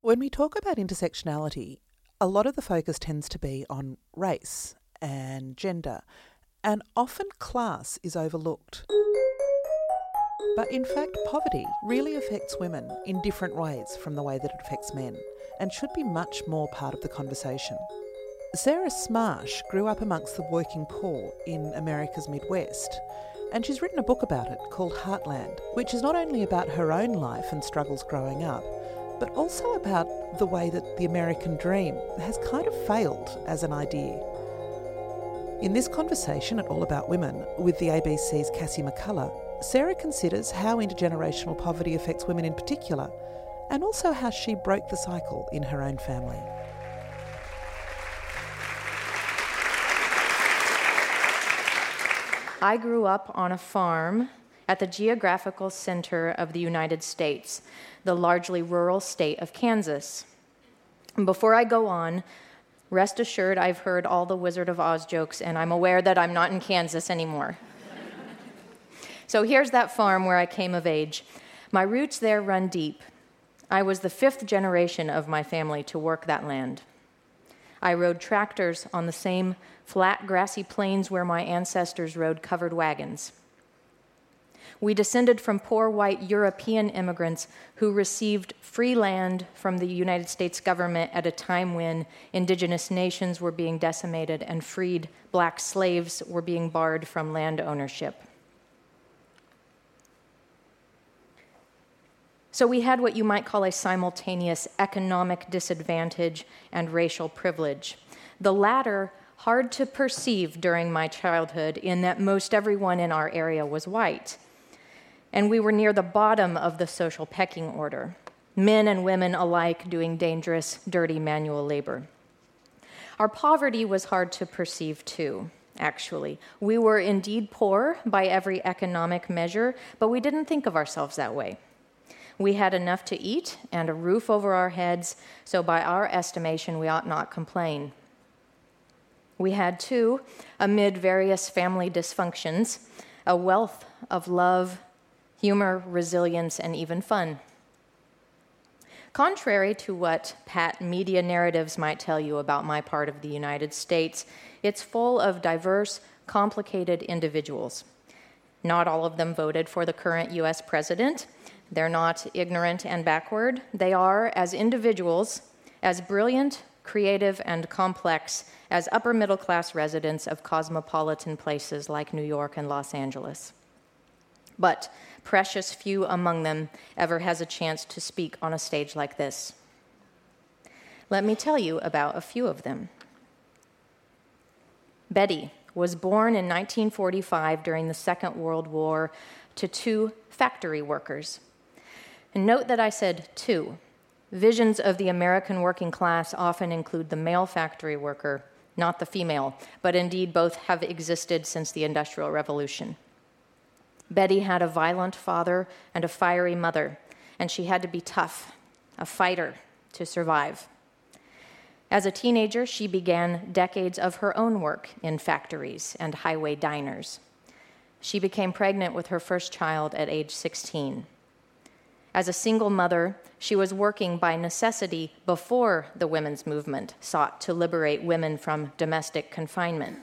When we talk about intersectionality, a lot of the focus tends to be on race and gender, and often class is overlooked. But in fact, poverty really affects women in different ways from the way that it affects men, and should be much more part of the conversation. Sarah Smarsh grew up amongst the working poor in America's Midwest, and she's written a book about it called Heartland, which is not only about her own life and struggles growing up, but also about the way that the American dream has kind of failed as an idea. In this conversation at All About Women with the ABC's Cassie McCullagh, Sarah considers how intergenerational poverty affects women in particular, and also how she broke the cycle in her own family. I grew up on a farm at the geographical center of the United States, the largely rural state of Kansas. Before I go on, rest assured I've heard all the Wizard of Oz jokes, and I'm aware that I'm not in Kansas anymore. so here's that farm where I came of age. My roots there run deep. I was the fifth generation of my family to work that land. I rode tractors on the same flat, grassy plains where my ancestors rode covered wagons. We descended from poor white European immigrants who received free land from the United States government at a time when indigenous nations were being decimated and freed black slaves were being barred from land ownership. So we had what you might call a simultaneous economic disadvantage and racial privilege. The latter hard to perceive during my childhood in that most everyone in our area was white. And we were near the bottom of the social pecking order, men and women alike doing dangerous, dirty manual labor. Our poverty was hard to perceive too, actually. We were indeed poor by every economic measure, but we didn't think of ourselves that way. We had enough to eat and a roof over our heads, so by our estimation, we ought not complain. We had, too, amid various family dysfunctions, a wealth of love, humor, resilience, and even fun. Contrary to what pat media narratives might tell you about my part of the United States, it's full of diverse, complicated individuals. Not all of them voted for the current US president. They're not ignorant and backward. They are, as individuals, as brilliant, creative, and complex as upper middle class residents of cosmopolitan places like New York and Los Angeles. But precious few among them ever has a chance to speak on a stage like this. Let me tell you about a few of them. Betty was born in 1945 during the Second World War to two factory workers. And note that I said two. Visions of the American working class often include the male factory worker, not the female, but indeed both have existed since the Industrial Revolution. Betty had a violent father and a fiery mother, and she had to be tough, a fighter, to survive. As a teenager, she began decades of her own work in factories and highway diners. She became pregnant with her first child at age 16. As a single mother, she was working by necessity before the women's movement sought to liberate women from domestic confinement.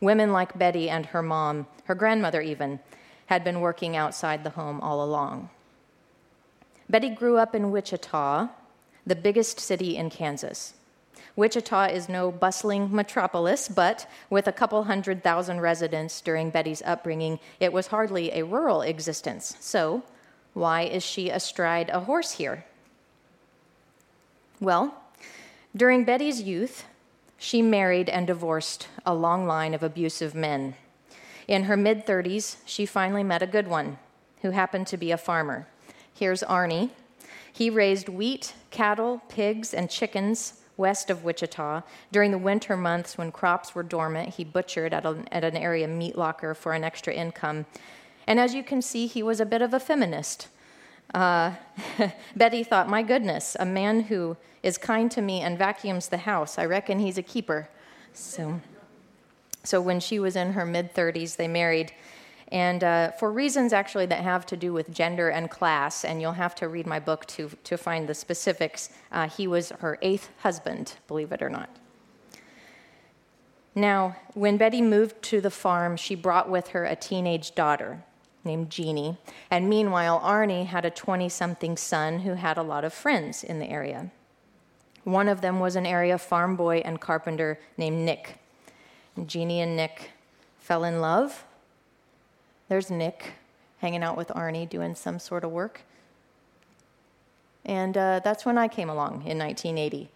Women like Betty and her mom, her grandmother even, had been working outside the home all along. Betty grew up in Wichita, the biggest city in Kansas. Wichita is no bustling metropolis, but with a couple hundred thousand residents during Betty's upbringing, it was hardly a rural existence. So, why is she astride a horse here? Well, during Betty's youth, she married and divorced a long line of abusive men. In her mid 30s, she finally met a good one who happened to be a farmer. Here's Arnie. He raised wheat, cattle, pigs, and chickens west of Wichita. During the winter months when crops were dormant, he butchered at, a, at an area meat locker for an extra income. And as you can see, he was a bit of a feminist. Uh, Betty thought, my goodness, a man who is kind to me and vacuums the house, I reckon he's a keeper. So, so when she was in her mid 30s, they married. And uh, for reasons actually that have to do with gender and class, and you'll have to read my book to, to find the specifics, uh, he was her eighth husband, believe it or not. Now, when Betty moved to the farm, she brought with her a teenage daughter named Jeannie. And meanwhile, Arnie had a 20 something son who had a lot of friends in the area. One of them was an area farm boy and carpenter named Nick. Jeannie and Nick fell in love. There's Nick hanging out with Arnie doing some sort of work. And uh, that's when I came along in 1980.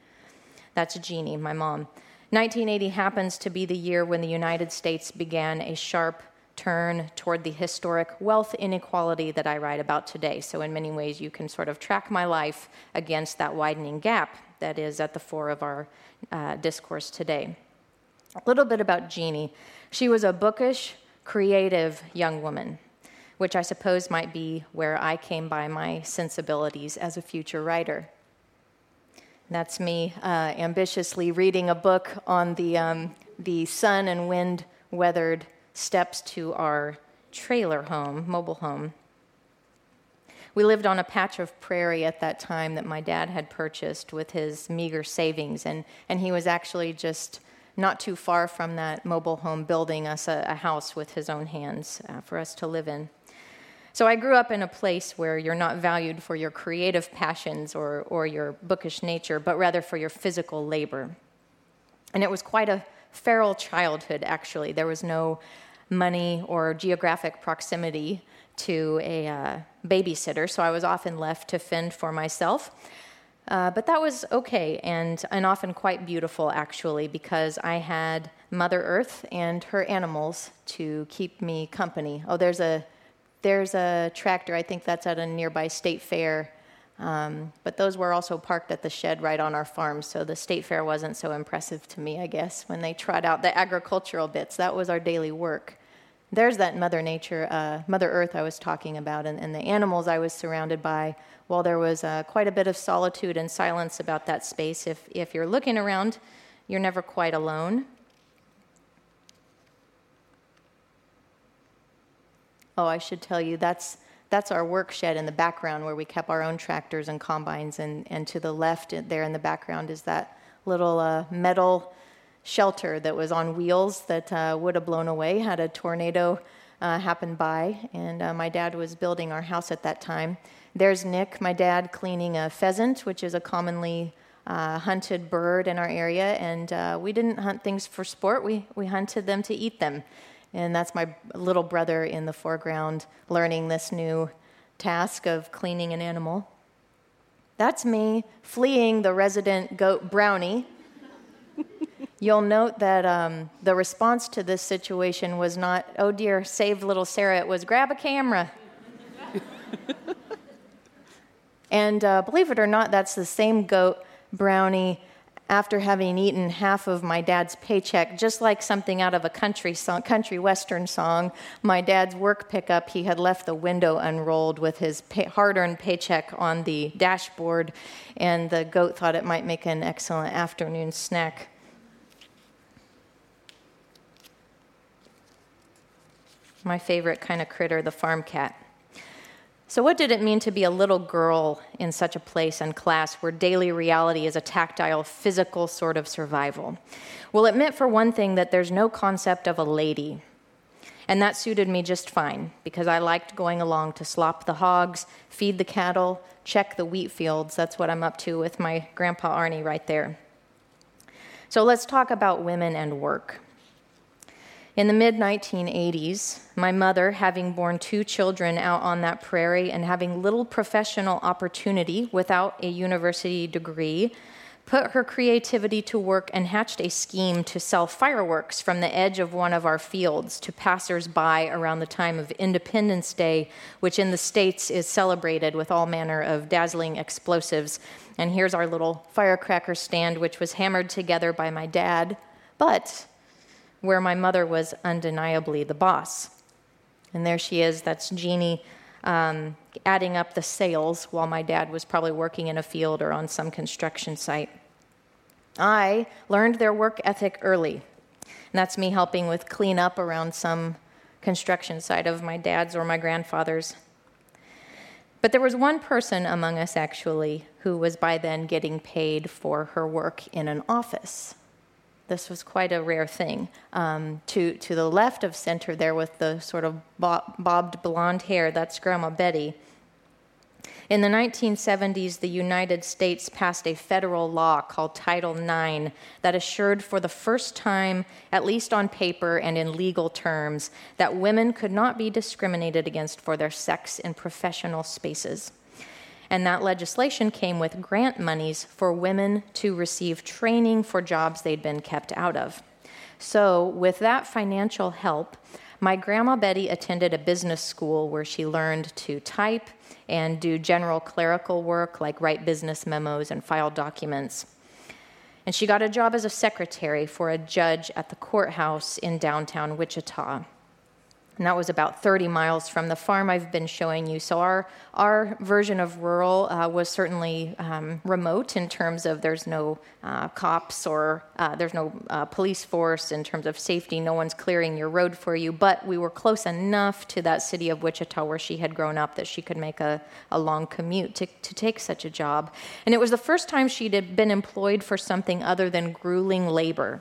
That's Jeannie, my mom. 1980 happens to be the year when the United States began a sharp turn toward the historic wealth inequality that I write about today. So, in many ways, you can sort of track my life against that widening gap that is at the fore of our uh, discourse today. A little bit about Jeannie. She was a bookish, creative young woman, which I suppose might be where I came by my sensibilities as a future writer. That's me uh, ambitiously reading a book on the, um, the sun and wind weathered steps to our trailer home, mobile home. We lived on a patch of prairie at that time that my dad had purchased with his meager savings, and, and he was actually just not too far from that mobile home building us a, a house with his own hands uh, for us to live in. So I grew up in a place where you're not valued for your creative passions or, or your bookish nature, but rather for your physical labor. And it was quite a feral childhood, actually. There was no money or geographic proximity to a uh, babysitter, so I was often left to fend for myself. Uh, but that was okay and, and often quite beautiful, actually, because I had Mother Earth and her animals to keep me company. Oh, there's a there's a tractor, I think that's at a nearby state fair. Um, but those were also parked at the shed right on our farm, so the state fair wasn't so impressive to me, I guess, when they trot out the agricultural bits. That was our daily work. There's that Mother Nature, uh, Mother Earth I was talking about, and, and, the animals I was surrounded by. While there was uh, quite a bit of solitude and silence about that space, if, if you're looking around, you're never quite alone. Oh, I should tell you, that's, that's our work shed in the background where we kept our own tractors and combines. And, and to the left, there in the background, is that little uh, metal shelter that was on wheels that uh, would have blown away had a tornado uh, happened by. And uh, my dad was building our house at that time. There's Nick, my dad, cleaning a pheasant, which is a commonly uh, hunted bird in our area. And uh, we didn't hunt things for sport, we, we hunted them to eat them. And that's my little brother in the foreground learning this new task of cleaning an animal. That's me fleeing the resident goat Brownie. You'll note that um, the response to this situation was not, oh dear, save little Sarah. It was, grab a camera. and uh, believe it or not, that's the same goat Brownie after having eaten half of my dad's paycheck, just like something out of a country song, country western song. My dad's work pickup, he had left the window unrolled with his pay, hard-earned paycheck on the dashboard, and the goat thought it might make an excellent afternoon snack. My favorite kind of critter, the farm cat. So, what did it mean to be a little girl in such a place and class where daily reality is a tactile, physical sort of survival? Well, it meant, for one thing, that there's no concept of a lady. And that suited me just fine because I liked going along to slop the hogs, feed the cattle, check the wheat fields. That's what I'm up to with my grandpa Arnie right there. So, let's talk about women and work. In the mid 1980s, my mother, having borne two children out on that prairie and having little professional opportunity without a university degree, put her creativity to work and hatched a scheme to sell fireworks from the edge of one of our fields to passers-by around the time of Independence Day, which in the States is celebrated with all manner of dazzling explosives. And here's our little firecracker stand, which was hammered together by my dad, but where my mother was undeniably the boss. And there she is, that's Jeannie um, adding up the sales while my dad was probably working in a field or on some construction site. I learned their work ethic early. And that's me helping with cleanup around some construction site of my dad's or my grandfather's. But there was one person among us actually who was by then getting paid for her work in an office. This was quite a rare thing. Um, to, to the left of center, there with the sort of bobbed blonde hair, that's Grandma Betty. In the 1970s, the United States passed a federal law called Title IX that assured for the first time, at least on paper and in legal terms, that women could not be discriminated against for their sex in professional spaces. And that legislation came with grant monies for women to receive training for jobs they'd been kept out of. So, with that financial help, my grandma Betty attended a business school where she learned to type and do general clerical work like write business memos and file documents. And she got a job as a secretary for a judge at the courthouse in downtown Wichita and that was about 30 miles from the farm I've been showing you. So our our version of rural uh, was certainly um, remote in terms of there's no uh, cops or uh, there's no uh, police force in terms of safety. No one's clearing your road for you. But we were close enough to that city of Wichita where she had grown up that she could make a, a long commute to, to take such a job. And it was the first time she'd been employed for something other than grueling labor.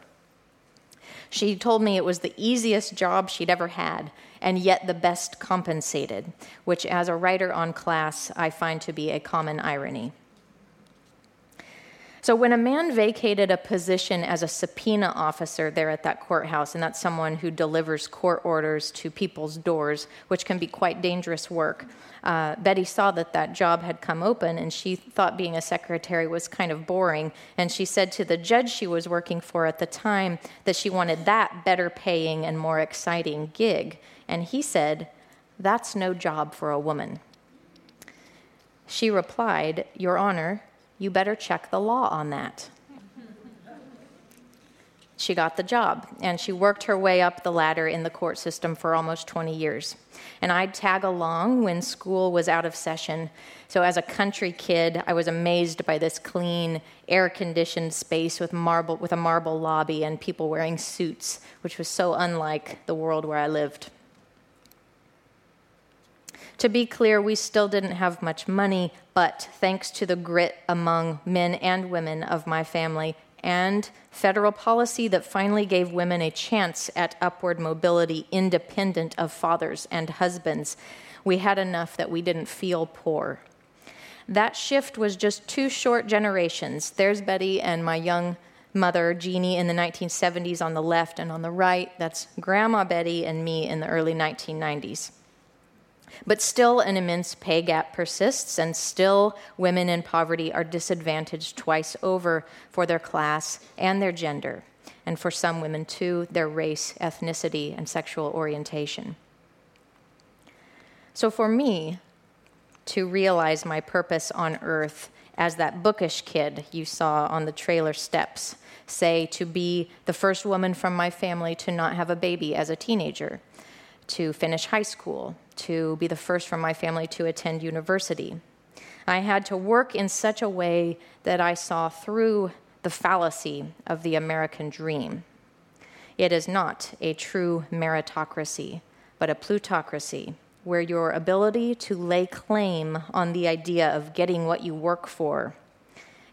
She told me it was the easiest job she'd ever had and yet the best compensated, which, as a writer on class, I find to be a common irony. So, when a man vacated a position as a subpoena officer there at that courthouse, and that's someone who delivers court orders to people's doors, which can be quite dangerous work, uh, Betty saw that that job had come open, and she thought being a secretary was kind of boring. And she said to the judge she was working for at the time that she wanted that better paying and more exciting gig. And he said, That's no job for a woman. She replied, Your Honor, you better check the law on that. she got the job, and she worked her way up the ladder in the court system for almost 20 years. And I'd tag along when school was out of session. So, as a country kid, I was amazed by this clean, air conditioned space with, marble, with a marble lobby and people wearing suits, which was so unlike the world where I lived. To be clear, we still didn't have much money, but thanks to the grit among men and women of my family and federal policy that finally gave women a chance at upward mobility independent of fathers and husbands, we had enough that we didn't feel poor. That shift was just two short generations. There's Betty and my young mother, Jeannie, in the 1970s on the left, and on the right, that's Grandma Betty and me in the early 1990s. But still, an immense pay gap persists, and still, women in poverty are disadvantaged twice over for their class and their gender, and for some women, too, their race, ethnicity, and sexual orientation. So, for me, to realize my purpose on earth as that bookish kid you saw on the trailer steps, say, to be the first woman from my family to not have a baby as a teenager, to finish high school, to be the first from my family to attend university. I had to work in such a way that I saw through the fallacy of the American dream. It is not a true meritocracy, but a plutocracy where your ability to lay claim on the idea of getting what you work for,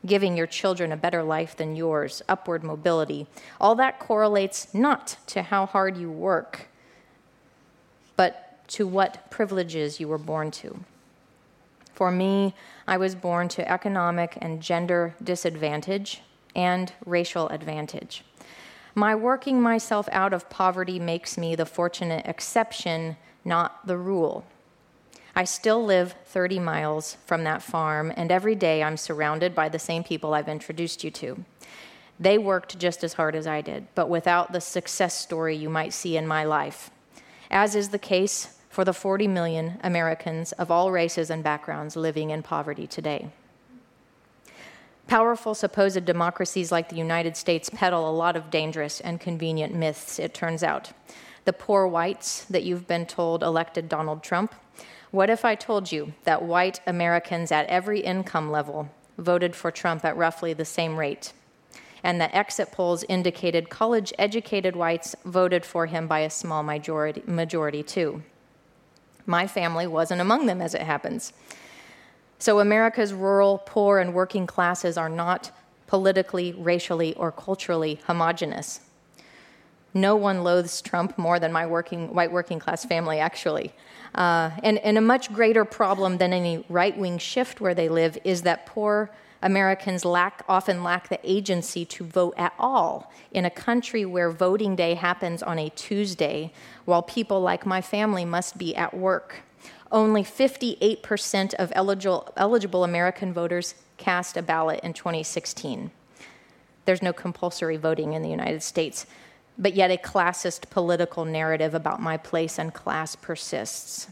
giving your children a better life than yours, upward mobility, all that correlates not to how hard you work, but to what privileges you were born to. For me, I was born to economic and gender disadvantage and racial advantage. My working myself out of poverty makes me the fortunate exception, not the rule. I still live 30 miles from that farm, and every day I'm surrounded by the same people I've introduced you to. They worked just as hard as I did, but without the success story you might see in my life. As is the case for the 40 million Americans of all races and backgrounds living in poverty today. Powerful supposed democracies like the United States peddle a lot of dangerous and convenient myths, it turns out. The poor whites that you've been told elected Donald Trump. What if I told you that white Americans at every income level voted for Trump at roughly the same rate? And the exit polls indicated college educated whites voted for him by a small majority, majority, too. My family wasn't among them, as it happens. So, America's rural, poor, and working classes are not politically, racially, or culturally homogenous. No one loathes Trump more than my working, white working class family, actually. Uh, and, and a much greater problem than any right wing shift where they live is that poor Americans lack, often lack the agency to vote at all in a country where voting day happens on a Tuesday, while people like my family must be at work. Only 58% of eligible, eligible American voters cast a ballot in 2016. There's no compulsory voting in the United States, but yet a classist political narrative about my place and class persists.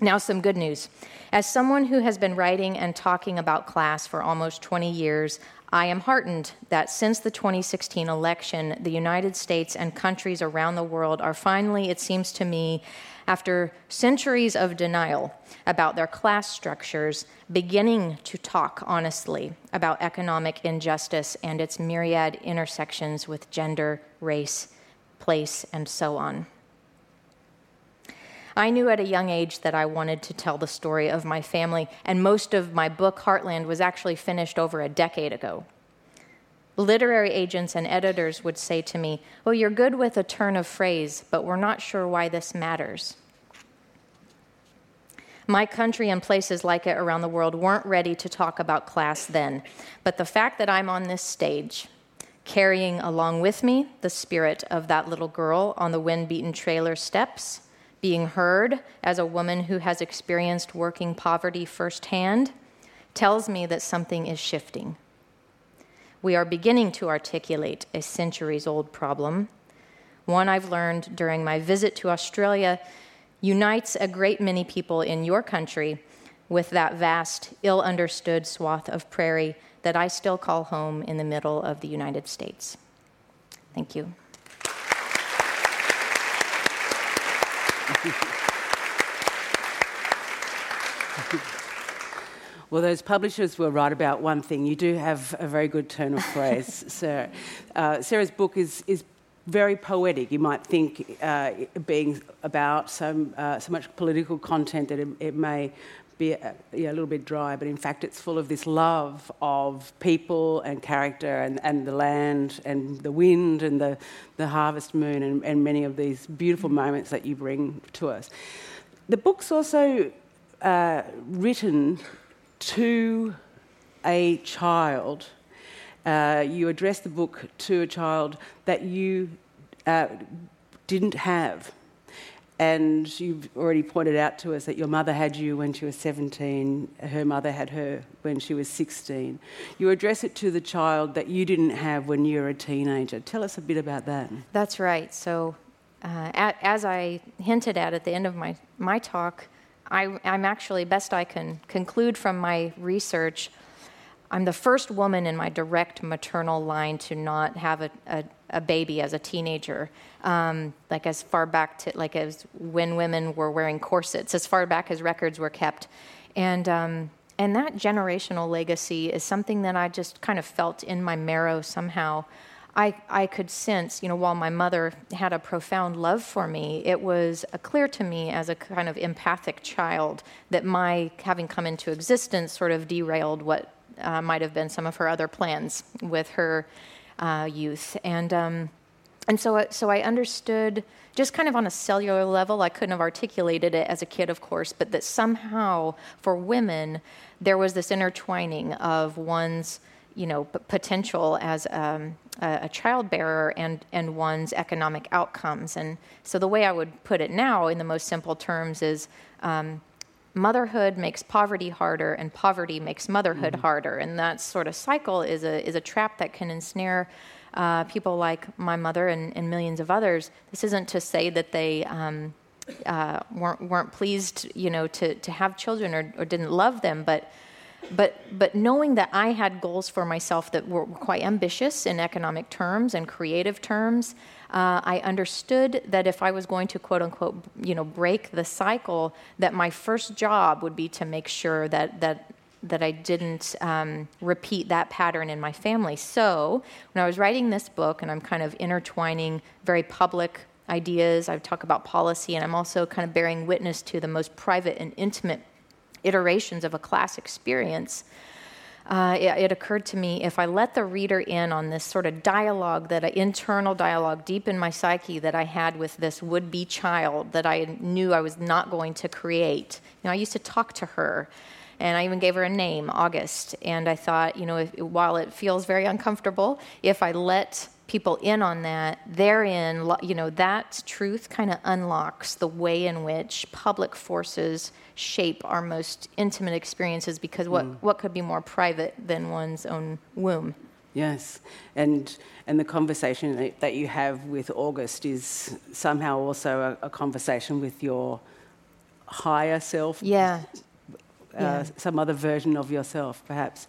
Now, some good news. As someone who has been writing and talking about class for almost 20 years, I am heartened that since the 2016 election, the United States and countries around the world are finally, it seems to me, after centuries of denial about their class structures, beginning to talk honestly about economic injustice and its myriad intersections with gender, race, place, and so on. I knew at a young age that I wanted to tell the story of my family, and most of my book, Heartland, was actually finished over a decade ago. Literary agents and editors would say to me, Well, you're good with a turn of phrase, but we're not sure why this matters. My country and places like it around the world weren't ready to talk about class then. But the fact that I'm on this stage, carrying along with me the spirit of that little girl on the wind beaten trailer steps, being heard as a woman who has experienced working poverty firsthand, tells me that something is shifting we are beginning to articulate a centuries old problem. One I've learned during my visit to Australia unites a great many people in your country with that vast, ill understood swath of prairie that I still call home in the middle of the United States. Thank you. Well, those publishers were right about one thing. You do have a very good turn of phrase, Sarah. Uh, Sarah's book is, is very poetic. You might think uh, being about so, uh, so much political content that it, it may be a, yeah, a, little bit dry, but in fact, it's full of this love of people and character and, and the land and the wind and the, the harvest moon and, and many of these beautiful moments that you bring to us. The book's also uh, written to a child. Uh, you address the book to a child that you uh, didn't have. And you've already pointed out to us that your mother had you when she was 17, her mother had her when she was 16. You address it to the child that you didn't have when you were a teenager. Tell us a bit about that. That's right. So, uh, as I hinted at at the end of my, my talk, I, am actually, best I can conclude from my research, I'm the first woman in my direct maternal line to not have a, a, a baby as a teenager. Um, like as far back to like as when women were wearing corsets, as far back as records were kept, and um, and that generational legacy is something that I just kind of felt in my marrow somehow. I, I could sense, you know, while my mother had a profound love for me, it was clear to me as a kind of empathic child that my having come into existence sort of derailed what uh, might have been some of her other plans with her uh, youth. And, um, and so, so I understood just kind of on a cellular level, I couldn't have articulated it as a kid, of course, but that somehow for women, there was this intertwining of one's you know, p- potential as um, a, a child bearer and, and one's economic outcomes. And so the way I would put it now, in the most simple terms, is um, motherhood makes poverty harder, and poverty makes motherhood mm-hmm. harder. And that sort of cycle is a is a trap that can ensnare. Uh, people like my mother and, and, millions of others. This isn't to say that they um, uh, weren't weren't pleased, you know, to to have children or, or didn't love them, but but, but knowing that I had goals for myself that were quite ambitious in economic terms and creative terms, uh, I understood that if I was going to quote unquote, you know, break the cycle, that my first job would be to make sure that, that that I didn't um, repeat that pattern in my family. So when I was writing this book, and I'm kind of intertwining very public ideas, I talk about policy, and I'm also kind of bearing witness to the most private and intimate iterations of a class experience uh, it, it, occurred to me if I let the reader in on this sort of dialogue, that uh, internal dialogue deep in my psyche that I had with this would be child that I knew I was not going to create. You know, I used to talk to her. And I even gave her a name, August. And I thought, you know, if, while it feels very uncomfortable, if I let people in on that, therein, you know, that truth kind of unlocks the way in which public forces shape our most intimate experiences because what, mm. what could be more private than one's own womb? Yes, and and the conversation that you have with August is somehow also a, a conversation with your higher self. Yeah. Uh, yeah. Some other version of yourself, perhaps,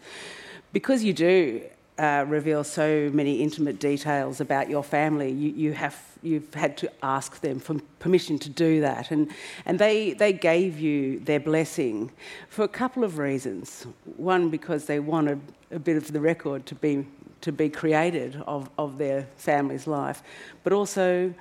because you do uh, reveal so many intimate details about your family, you, you have, you've had to ask them for permission to do that. And, and they, they gave you their blessing for a couple of reasons. One, because they wanted a bit of the record to be, to be created of, of their family's life, but also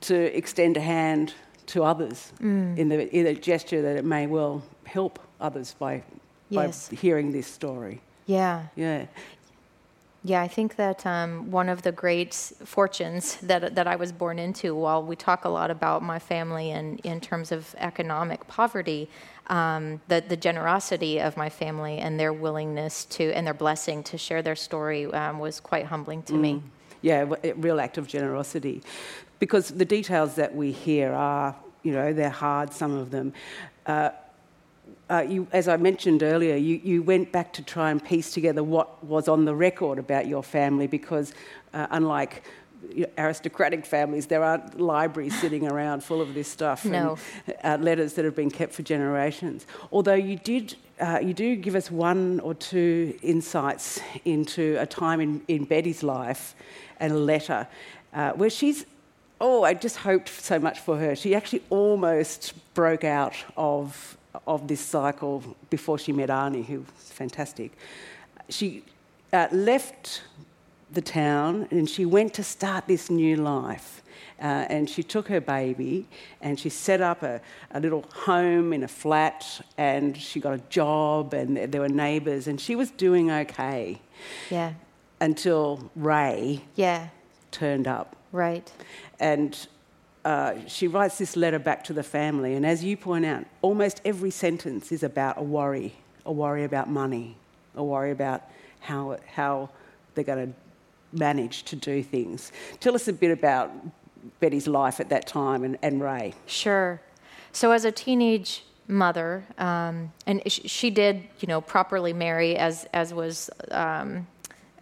to extend a hand to others mm. in, the, in a gesture that it may well help others by, yes. by hearing this story. Yeah. Yeah. Yeah, I think that um, one of the great fortunes that, that I was born into, while we talk a lot about my family and in terms of economic poverty, um, the, the generosity of my family and their willingness to, and their blessing to share their story um, was quite humbling to mm. me. Yeah, a real act of generosity. Because the details that we hear are, you know, they're hard, some of them. Uh, uh, you, as I mentioned earlier, you, you went back to try and piece together what was on the record about your family because, uh, unlike aristocratic families, there aren't libraries sitting around full of this stuff no. and uh, letters that have been kept for generations. Although you did, uh, you do give us one or two insights into a time in, in Betty's life and a letter uh, where she's oh, I just hoped so much for her. She actually almost broke out of of this cycle before she met Arnie, who was fantastic. She uh, left the town and she went to start this new life. Uh, and she took her baby and she set up a, a, little home in a flat and she got a job and there were neighbours and she was doing okay. Yeah. Until Ray yeah. turned up. Right. And uh, she writes this letter back to the family, and as you point out, almost every sentence is about a worry, a worry about money, a worry about how, how they're going to manage to do things. Tell us a bit about Betty's life at that time and, and Ray. Sure. So, as a teenage mother, um, and she did, you know, properly marry, as as was um,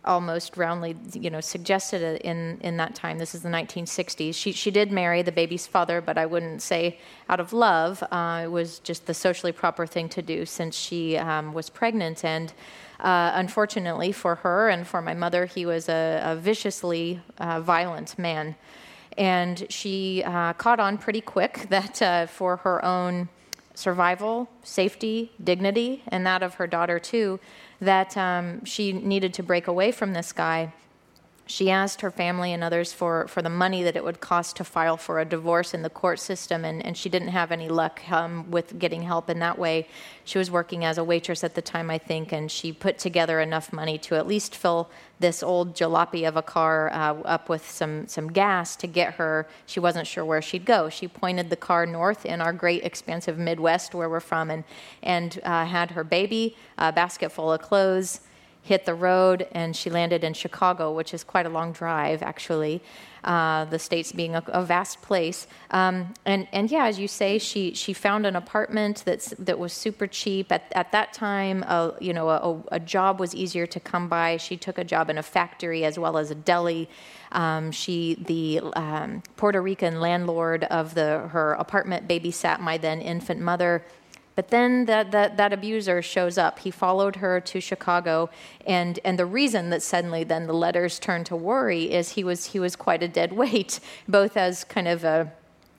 almost roundly, you know, suggested in in that time. This is the 1960s. She she did marry the baby's father, but I wouldn't say out of love. Uh, it was just the socially proper thing to do since she um, was pregnant and. Uh, unfortunately for her and for my mother, he was a, a viciously uh, violent man. And she uh, caught on pretty quick that uh, for her own survival, safety, dignity, and that of her daughter too, that um, she needed to break away from this guy she asked her family and others for, for the money that it would cost to file for a divorce in the court system, and, and she didn't have any luck um, with getting help in that way. She was working as a waitress at the time, I think, and she put together enough money to at least fill this old jalopy of a car uh, up with some, some gas to get her. She wasn't sure where she'd go. She pointed the car north in our great, expansive Midwest where we're from and, and uh, had her baby, a basket full of clothes hit the road and she landed in Chicago, which is quite a long drive, actually. Uh, the states being a, a vast place, um, and and yeah, as you say, she she found an apartment that's that was super cheap at at that time. You know, a, a, job was easier to come by. She took a job in a factory as well as a deli. Um, she the um, Puerto Rican landlord of the her apartment babysat my then infant mother but then that, that, that abuser shows up. He followed her to Chicago, and, and the reason that suddenly then the letters turned to worry is he was, he was quite a dead weight, both as kind of a,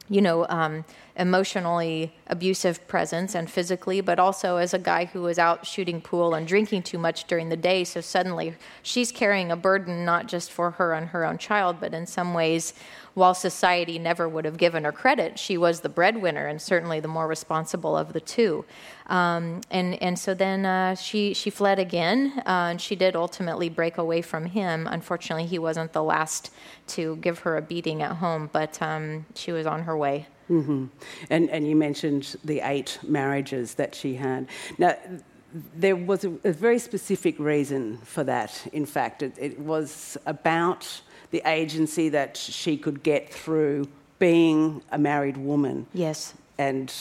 you know, um, emotionally abusive presence and physically, but also as a guy who was out shooting pool and drinking too much during the day. So suddenly she's carrying a burden not just for her and her own child, but in some ways, while society never would have given her credit, she was the breadwinner and certainly the more responsible of the two. Um, and and so then uh, she she fled again, uh, and she did ultimately break away from him. Unfortunately, he wasn't the last to give her a beating at home, but um, she was on her way. Mm-hmm. And, and you mentioned the eight marriages that she had. Now, there was a, a very specific reason for that, in fact. It, it, was about the agency that she could get through being a married woman. Yes. And,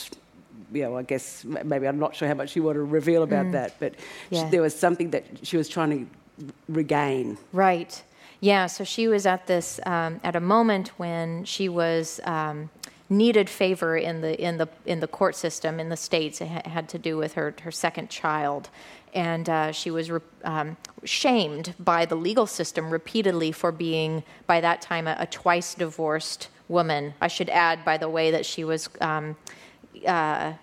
you know, I guess maybe I'm not sure how much you want to reveal about mm. that, but yeah. she, there was something that she was trying to regain. Right. Yeah, so she was at this, um, at a moment when she was. Um, needed favor in the in the in the court system in the states. It had to do with her her second child, and uh, she was re- um, shamed by the legal system repeatedly for being by that time a, a, twice divorced woman. I should add, by the way, that she was. Um, uh,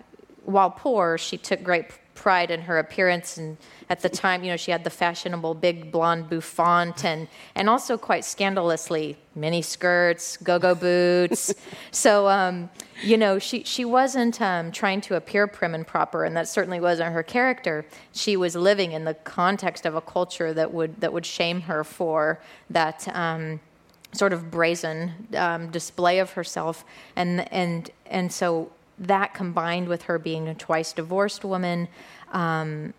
while poor, she took great pride in her appearance and at the time you know she had the fashionable big blonde bouffant and and also quite scandalously mini skirts go-go boots. So um, you know she she wasn't um, trying to appear prim and proper and that certainly wasn't her character. She was living in the context of a culture that would that would shame her for that um, sort of brazen um, display of herself. And and and so that combined with her being a twice divorced woman, um,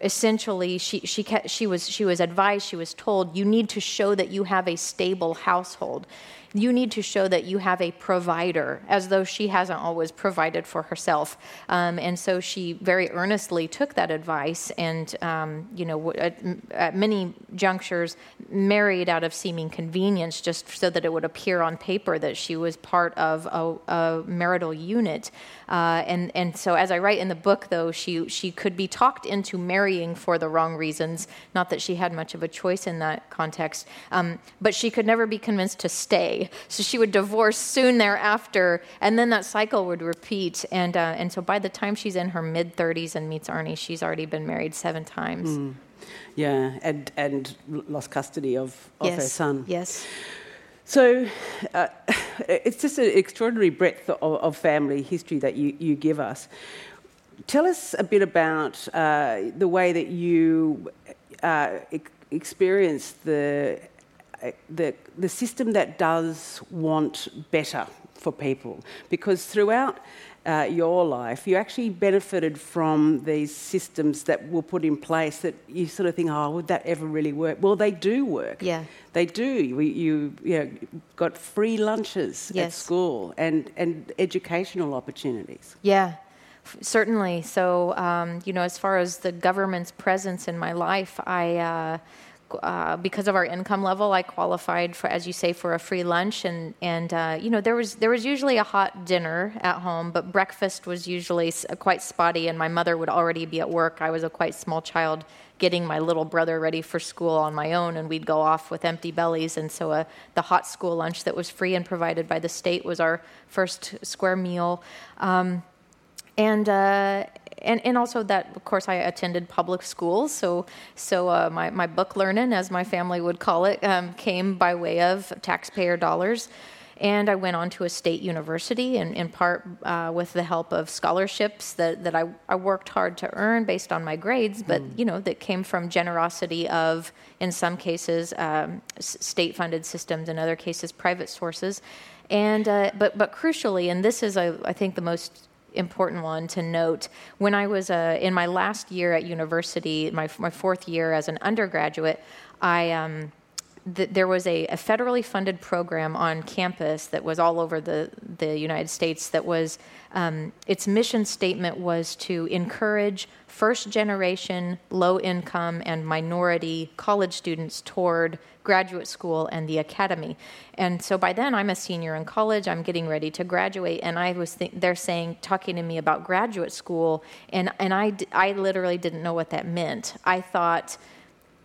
essentially she she kept, she was she was advised she was told you need to show that you have a stable household you need to show that you have a provider, as though she hasn't always provided for herself. Um, and so she very earnestly took that advice and, um, you know, at, at, many junctures married out of seeming convenience just so that it would appear on paper that she was part of a, a marital unit. Uh, and, and so, as I write in the book, though, she, she could be talked into marrying for the wrong reasons. Not that she had much of a choice in that context, um, but she could never be convinced to stay so she would divorce soon thereafter, and then that cycle would repeat. And, uh, and so by the time she's in her mid 30s and meets Arnie, she's already been married seven times. Mm. Yeah, and, and lost custody of, of yes. her son. Yes. So uh, it's just an extraordinary breadth of, of, family history that you, you give us. Tell us a bit about uh, the way that you uh, experience the the, the system that does want better for people. Because throughout uh, your life, you actually benefited from these systems that were put in place that you sort of think, oh, would that ever really work? Well, they do work. Yeah. They do. You, you, you know, got free lunches yes. at school and, and educational opportunities. Yeah. Certainly. So, um, you know, as far as the government's presence in my life, I uh, uh, because of our income level, I qualified for, as you say, for a free lunch, and and uh, you know there was there was usually a hot dinner at home, but breakfast was usually quite spotty, and my mother would already be at work. I was a quite small child, getting my little brother ready for school on my own, and we'd go off with empty bellies, and so uh, the hot school lunch that was free and provided by the state was our first square meal. Um, and uh, and, and also that, of course, I attended public schools, so so uh, my my book learning, as my family would call it, um, came by way of taxpayer dollars. And I went on to a state university, in, in part uh, with the help of scholarships that, that I, I worked hard to earn based on my grades, but mm. you know that came from generosity of, in some cases, um, state-funded systems, in other cases, private sources. And uh, but but crucially, and this is I think the most important one to note. When I was uh, in my last year at university, my, my fourth year as an undergraduate, I. Um, th- there was a, a, federally funded program on campus that was all over the, the United States that was um, its mission statement was to encourage first generation, low income, and minority college students toward graduate school and the academy. And so by then, I'm a senior in college. I'm getting ready to graduate, and I was th- they're saying talking to me about graduate school, and and I I literally didn't know what that meant. I thought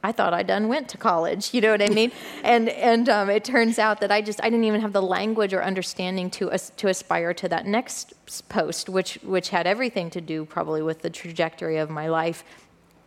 I thought I done went to college. You know what I mean? and and um, it turns out that I just I didn't even have the language or understanding to uh, to aspire to that next post, which which had everything to do probably with the trajectory of my life.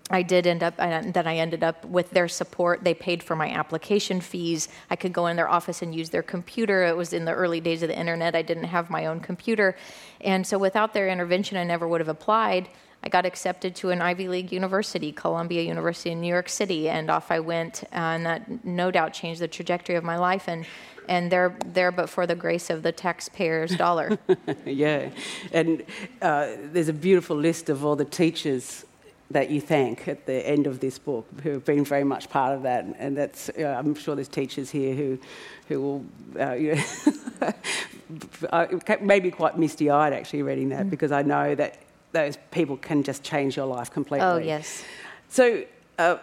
I did end up, and then I ended up with their support. They paid for my application fees. I could go in their office and use their computer. It was in the early days of the internet. I didn't have my own computer. And so without their intervention, I never would have applied. I got accepted to an Ivy League university, Columbia University in New York City, and off I went. Uh, and that no doubt changed the trajectory of my life. And and they're there but for the grace of the taxpayer's dollar. yeah, and uh, there's a beautiful list of all the teachers that you thank at the end of this book who have been very much part of that. And that's, uh, I'm sure there's teachers here who, who will, uh, you know, maybe quite misty eyed actually reading that mm. because I know that those people can just change your life completely. Oh, yes. So uh,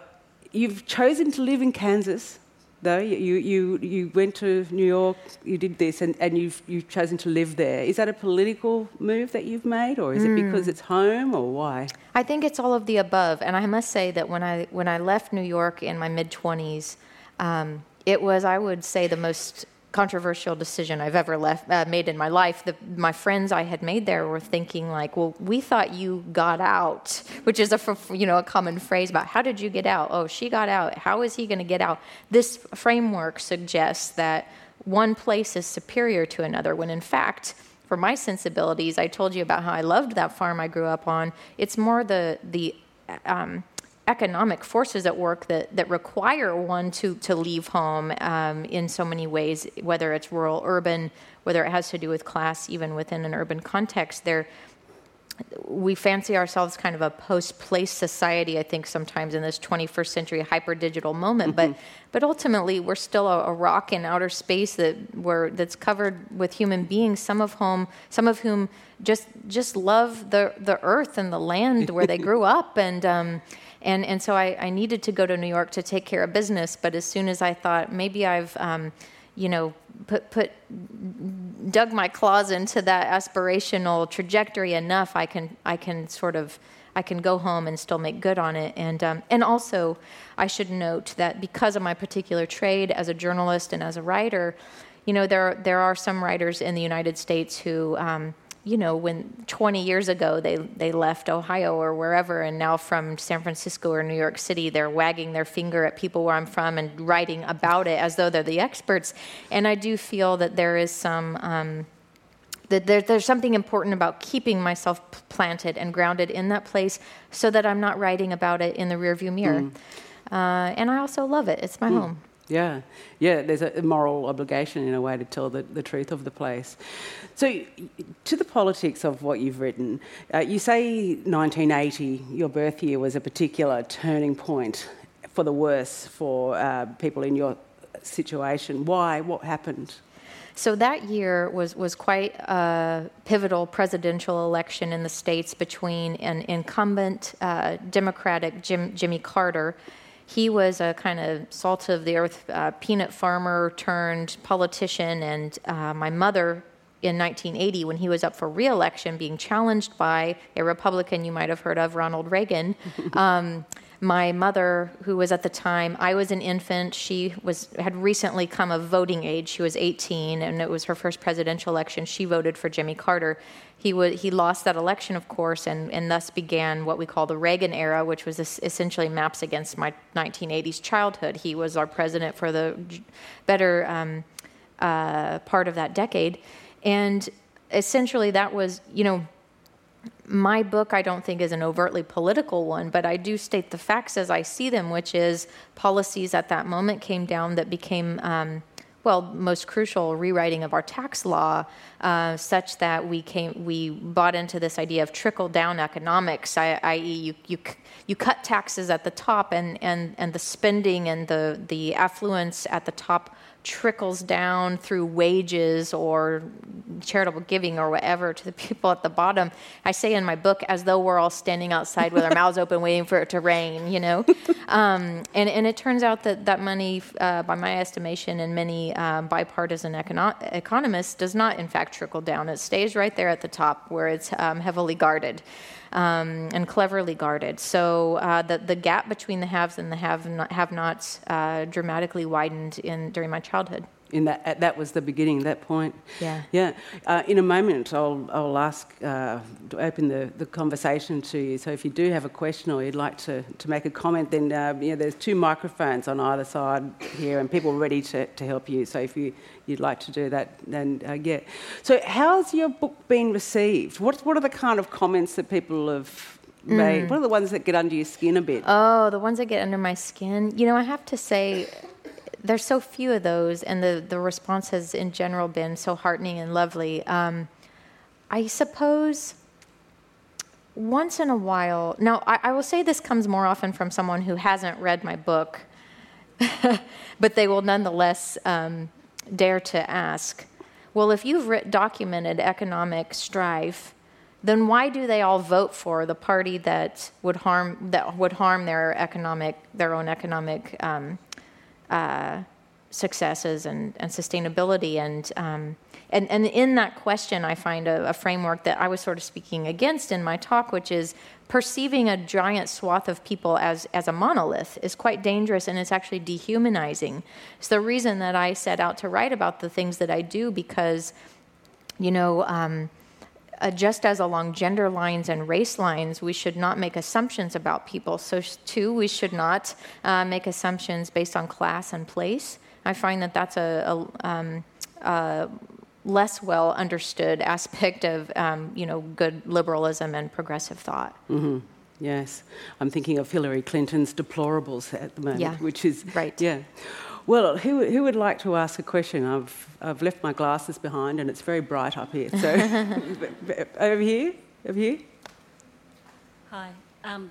you've chosen to live in Kansas though. You, you, you went to New York, you did this, and, and you've, you've chosen to live there. Is that a political move that you've made, or is mm. it because it's home, or why? I think it's all of the above. And I must say that when I, when I left New York in my mid 20s, um, it was, I would say, the most controversial decision I've ever left, uh, made in my life. The, my friends I had made there were thinking like, "Well, we thought you got out," which is a you know a common phrase about how did you get out? Oh, she got out. How is he going to get out? This framework suggests that one place is superior to another, when in fact. For my sensibilities, I told you about how I loved that farm I grew up on. It's more the the um, economic forces at work that, that require one to, to leave home um, in so many ways, whether it's rural, urban, whether it has to do with class, even within an urban context. There, we fancy ourselves kind of a post-place society, I think, sometimes in this 21st century hyper-digital moment. Mm-hmm. But but ultimately, we're still a, a, rock in outer space that where that's covered with human beings, some of whom some of whom just just love the the earth and the land where they grew up and. Um, and, and so I, I, needed to go to New York to take care of business. But as soon as I thought maybe I've, um, you know, put, put, dug my claws into that aspirational trajectory enough, I can, I can sort of, I can go home and still make good on it. And, um, and also, I should note that because of my particular trade as a journalist and as a writer, you know, there, there are some writers in the United States who, um, you know, when 20 years ago they, they left Ohio or wherever, and now from San Francisco or New York City, they're wagging their finger at people where I'm from and writing about it as though they're the experts. And I do feel that there is some. Um, that there, there's something important about keeping myself planted and grounded in that place so that I'm not writing about it in the rearview mirror. Mm. Uh, and I also love it. It's my mm. home. Yeah, yeah, there's a moral obligation in a way to tell the, the truth of the place. So, to the politics of what you've written, uh, you say 1980, your birth year, was a particular turning point for the worse for uh, people in your situation. Why? What happened? So that year was, was quite a pivotal presidential election in the states between an incumbent uh, Democratic Jim, Jimmy Carter he was a kind of salt of the earth uh, peanut farmer turned politician, and uh, my mother in 1980 when he was up for reelection, being challenged by a Republican you might have heard of, Ronald Reagan. Um, my mother, who was at the time, I was an infant. She was had recently come of voting age. She was 18, and it was her first presidential election. She voted for Jimmy Carter. He would he lost that election, of course, and and thus began what we call the Reagan era, which was essentially maps against my 1980s childhood. He was our president for the better um, uh, part of that decade, and essentially that was you know my book, I don't think, is an overtly political one, but I do state the facts as I see them, which is policies at that moment came down that became, um, well, most crucial, rewriting of our tax law, uh, such that we came, we bought into this idea of trickle down economics, i.e., you, you, you cut taxes at the top, and, and, and the spending and the, the affluence at the top trickles down through wages or charitable giving or whatever to the people at the bottom. I say in my book, as though we're all standing outside with our mouths open, waiting for it to rain, you know? Um, and, and it turns out that that money, uh, by my estimation, and many um, bipartisan econo- economists, does not in fact trickle down. It stays right there at the top where it's um, heavily guarded. Um, and cleverly guarded. So uh, the, the gap between the haves and the have, not, have nots uh, dramatically widened in, during my childhood in that that was the beginning, that point. Yeah. Yeah. Uh, in a moment, I'll I'll ask uh, to open the, the conversation to you. So if you do have a question or you'd like to, to make a comment, then uh, you know, there's two microphones on either side here, and people ready to, to help you. So if you you'd like to do that, then uh, yeah. So how's your book been received? What what are the kind of comments that people have made? Mm. What are the ones that get under your skin a bit? Oh, the ones that get under my skin. You know, I have to say there's so few of those, and the, the response has in general been so heartening and lovely. Um, I suppose once in a while, now I, I, will say this comes more often from someone who hasn't read my book, but they will nonetheless um, dare to ask, well, if you've documented economic strife, then why do they all vote for the party that would harm that would harm their economic their own economic um, uh, successes and, and sustainability. And, um, and, and in that question, I find a, a, framework that I was sort of speaking against in my talk, which is perceiving a giant swath of people as, as a monolith is quite dangerous and it's actually dehumanizing. It's the reason that I set out to write about the things that I do because, you know, um, uh, just as along gender lines and race lines, we should not make assumptions about people. So, too, we should not uh, make assumptions based on class and place. I find that that's a, a, um, a less well understood aspect of, um, you know, good liberalism and progressive thought. Mm-hmm. Yes, I'm thinking of Hillary Clinton's deplorables at the moment, yeah. which is right. Yeah. Well, who, who would like to ask a question? I've, I've left my glasses behind and it's very bright up here. So, over here, over here. Hi. Um,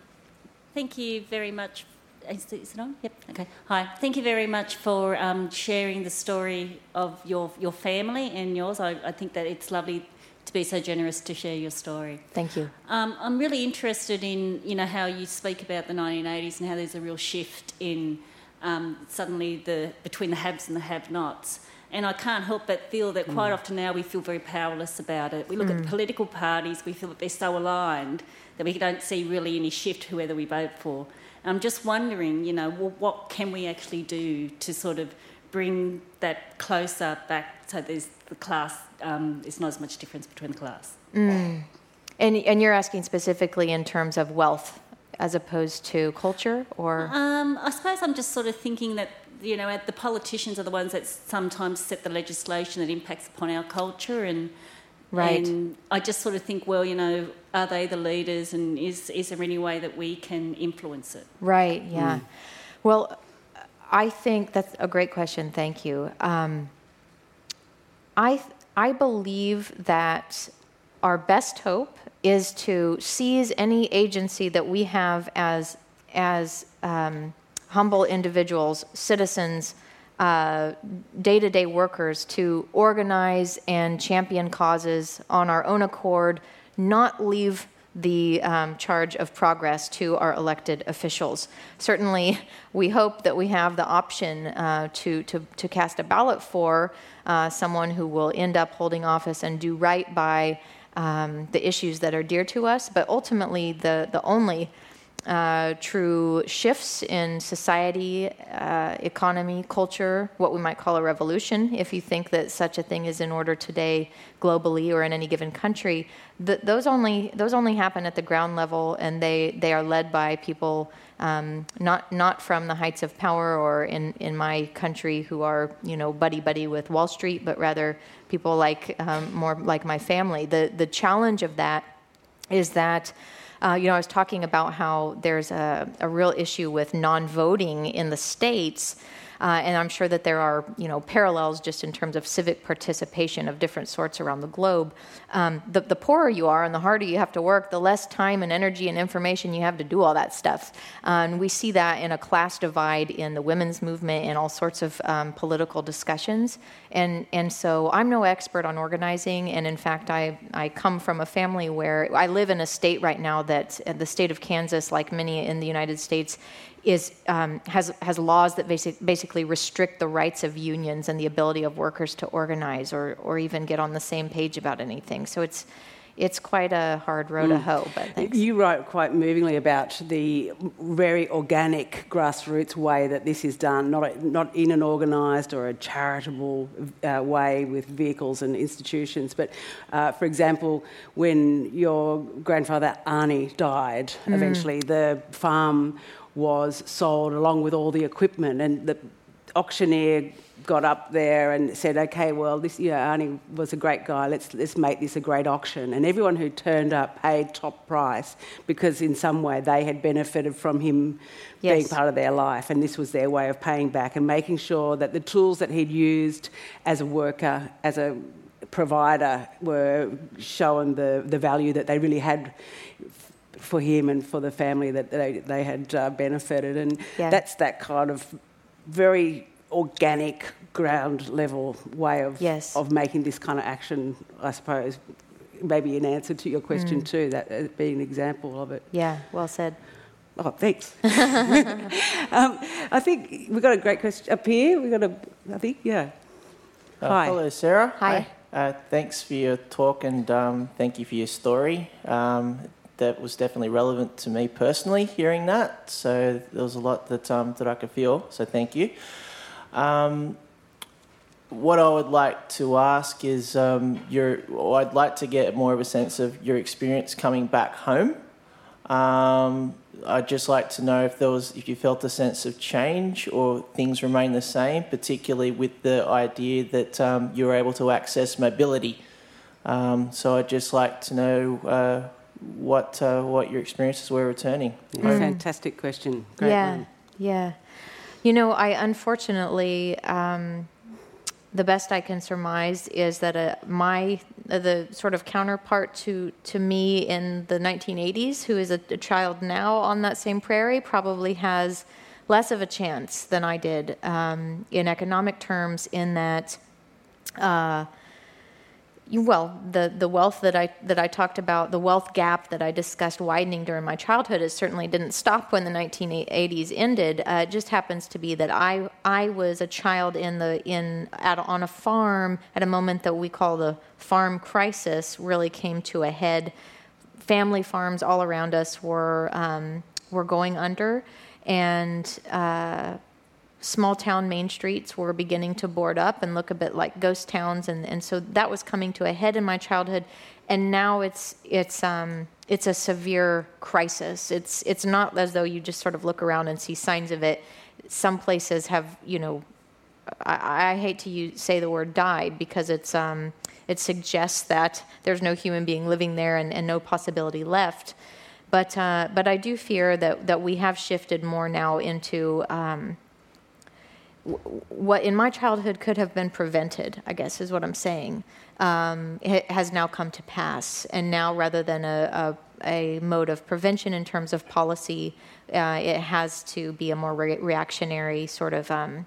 thank you very much. Is it on? Yep. Okay. Hi. Thank you very much for um, sharing the story of your, your family and yours. I, I think that it's lovely to be so generous to share your story. Thank you. Um, I'm really interested in you know how you speak about the 1980s and how there's a real shift in um, suddenly the, between the haves and the have nots. And I can't help but feel that quite mm. often now we feel very powerless about it. We look mm. at the political parties, we feel that they're so aligned that we don't see really any shift whoever we vote for. I'm just wondering, you know, well, what can we actually do to sort of bring that closer back so there's the class, um, there's not as much difference between the class. Mm. And, and you're asking specifically in terms of wealth as opposed to culture, or? Um, I suppose I'm just sort of thinking that you know the politicians are the ones that sometimes set the legislation that impacts upon our culture, and right. And I just sort of think, well, you know, are they the leaders, and is is there any way that we can influence it? Right. Yeah. Mm. Well, I think that's a great question. Thank you. Um, I I believe that our best hope is to seize any agency that we have as, as um, humble individuals, citizens, day to day workers to organize and champion causes on our own accord, not leave the um, charge of progress to our elected officials. Certainly, we hope that we have the option uh, to, to, to, cast a ballot for uh, someone who will end up holding office and do right by um, the issues that are dear to us, but ultimately, the, the only uh, true shifts in society, uh, economy, culture, what we might call a revolution, if you think that such a thing is in order today globally or in any given country, th- those, only, those only happen at the ground level and they, they are led by people um, not, not from the heights of power or in, in my country who are, you know, buddy buddy with Wall Street, but rather people like um, more like my family. The, the challenge of that is that uh, you know, I was talking about how there's a, a real issue with non voting in the states. Uh, and I'm sure that there are, you know, parallels just in terms of civic participation of different sorts around the globe. Um, the, the poorer you are and the harder you have to work, the less time and energy and information you have to do all that stuff. Uh, and we see that in a class divide in the women's movement and all sorts of um, political discussions. And, and so I'm no expert on organizing. And in fact, I, I come from a family where I live in a state right now that the state of Kansas, like many in the United States, is, um, has, has laws that basic, basically restrict the rights of unions and the ability of workers to organize or, or even get on the same page about anything. So it's, it's quite a hard row to hoe. But thanks. You write quite movingly about the very organic grassroots way that this is done, not, not in an organised or a charitable uh, way with vehicles and institutions. But uh, for example, when your grandfather Arnie died, mm. eventually the farm was sold along with all the equipment, and the auctioneer got up there and said, "Okay, well, this yeah, Arnie was a great guy. Let's let's make this a great auction." And everyone who turned up paid top price because in some way they had benefited from him yes. being part of their life, and this was their way of paying back and making sure that the tools that he'd used as a worker, as a provider, were showing the the value that they really had for him and for the family that they, they had uh, benefited. And yeah. that's that kind of very organic ground level way of yes. of making this kind of action, I suppose. Maybe in answer to your question mm. too, that uh, being an example of it. Yeah, well said. Oh, thanks. um, I think we've got a great question up here. We've got a, I think, yeah. Uh, Hi. Hello, Sarah. Hi. Uh, thanks for your talk and um, thank you for your story. Um, that was definitely relevant to me personally hearing that. So there was a lot that, um, that I could feel. So thank you. Um, what I would like to ask is um, your, I'd like to get more of a sense of your experience coming back home. Um, I'd just like to know if there was, if you felt a sense of change or things remain the same, particularly with the idea that um, you were able to access mobility. Um, so I'd just like to know uh, what uh, what your experiences were returning. Mm. Fantastic question. Great yeah, one. yeah. You know, I unfortunately, um, the best I can surmise is that uh, my uh, the sort of counterpart to to me in the 1980s, who is a, a, child now on that same prairie, probably has less of a chance than I did um, in economic terms. In that. Uh, well, the, the wealth that I, that I talked about, the wealth gap that I discussed widening during my childhood, certainly didn't stop when the 1980s ended. Uh, it just happens to be that I, I was a child in the, in, at, on a farm at a moment that we call the farm crisis really came to a head. Family farms all around us were, um, were going under, and uh, small town main streets were beginning to board up and look a bit like ghost towns, and, and so that was coming to a head in my childhood. And now it's it's um, it's a severe crisis. It's it's not as though you just sort of look around and see signs of it. Some places have you know, I, I hate to use, say the word died because it's um, it suggests that there's no human being living there and, and no possibility left. But uh, but I do fear that that we have shifted more now into um, what in my childhood could have been prevented, I guess is what I'm saying, um, has now come to pass. And now, rather than a, a, a mode of prevention in terms of policy, uh, it has to be a more re- reactionary sort of um,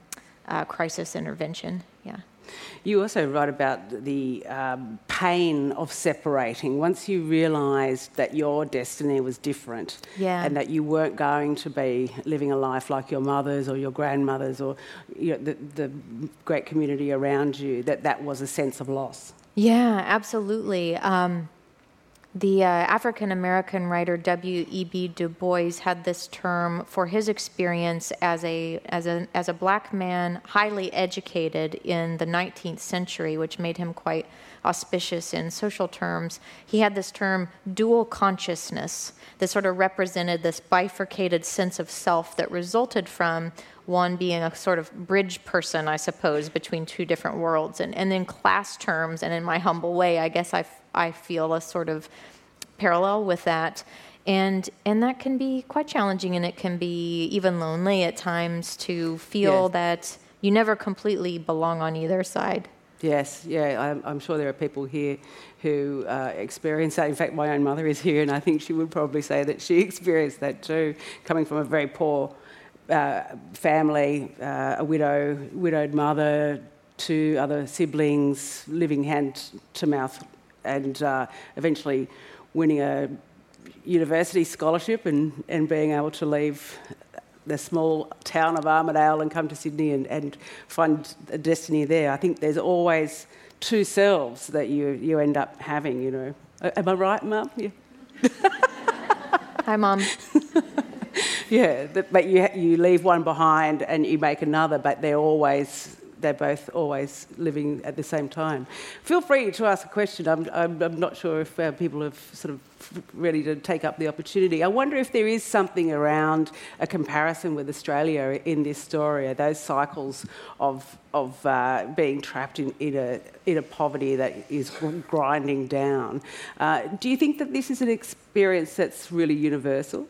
uh, crisis intervention. You also write about the um, pain of separating. Once you realised that your destiny was different yeah. and that you weren't going to be living a life like your mother's or your grandmother's or you know, the, the great community around you, that that was a sense of loss. Yeah, absolutely. Um, the uh, African American writer W.E.B. Du Bois had this term for his experience as a, as, a, as a black man, highly educated in the 19th century, which made him quite auspicious in social terms. He had this term dual consciousness that sort of represented this bifurcated sense of self that resulted from one being a sort of bridge person, I suppose, between two different worlds. And, and in class terms, and in my humble way, I guess I I feel a sort of parallel with that. And, and that can be quite challenging and it can be even lonely at times to feel yes. that you never completely belong on either side. Yes, yeah, I'm, I'm, sure there are people here who uh, experience that. In fact, my own mother is here, and I think she would probably say that she experienced that too, coming from a very poor uh, family, uh, a widow, widowed mother, two other siblings, living hand to mouth and uh, eventually winning a university scholarship and, and being able to leave the small town of Armidale and come to Sydney and, and find a destiny there. I think there's always two selves that you, you end up having, you know. Am I right, Mum? Yeah. Hi, Mum. Yeah, but you, you leave one behind and you make another, but they're always they're both always living at the same time. Feel free to ask a question. I'm, I'm, I'm not sure if uh, people are sort of ready to take up the opportunity. I wonder if there is something around a comparison with Australia in this story, those cycles of, of uh, being trapped in, in, a, in a poverty that is grinding down. Uh, do you think that this is an experience that's really universal?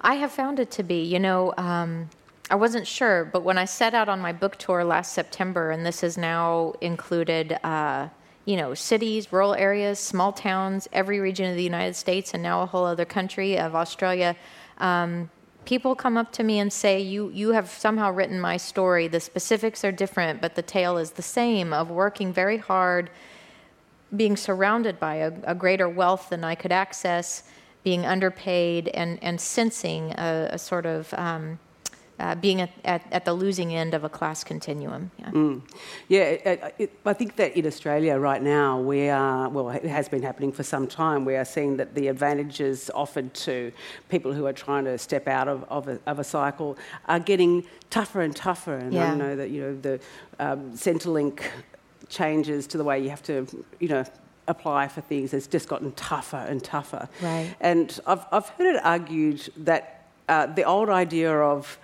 I have found it to be. You know, um, I wasn't sure, but when I set out on my book tour last September, and this has now included, uh, you know, cities, rural areas, small towns, every region of the United States, and now a whole other country of Australia. Um, people come up to me and say, you, you have somehow written my story. The specifics are different, but the tale is the same of working very hard, being surrounded by a, a greater wealth than I could access, being underpaid, and, and sensing a, a sort of um, uh, being at, at, at, the losing end of a class continuum. Yeah, mm. yeah it, it, I think that in Australia right now, we are, well, it has been happening for some time, we are seeing that the advantages offered to people who are trying to step out of, of, a, of a cycle are getting tougher and tougher. And yeah. I know that, you know, the um, Centrelink changes to the way you have to, you know, apply for things has just gotten tougher and tougher. Right. And I've, I've heard it argued that uh, the old idea of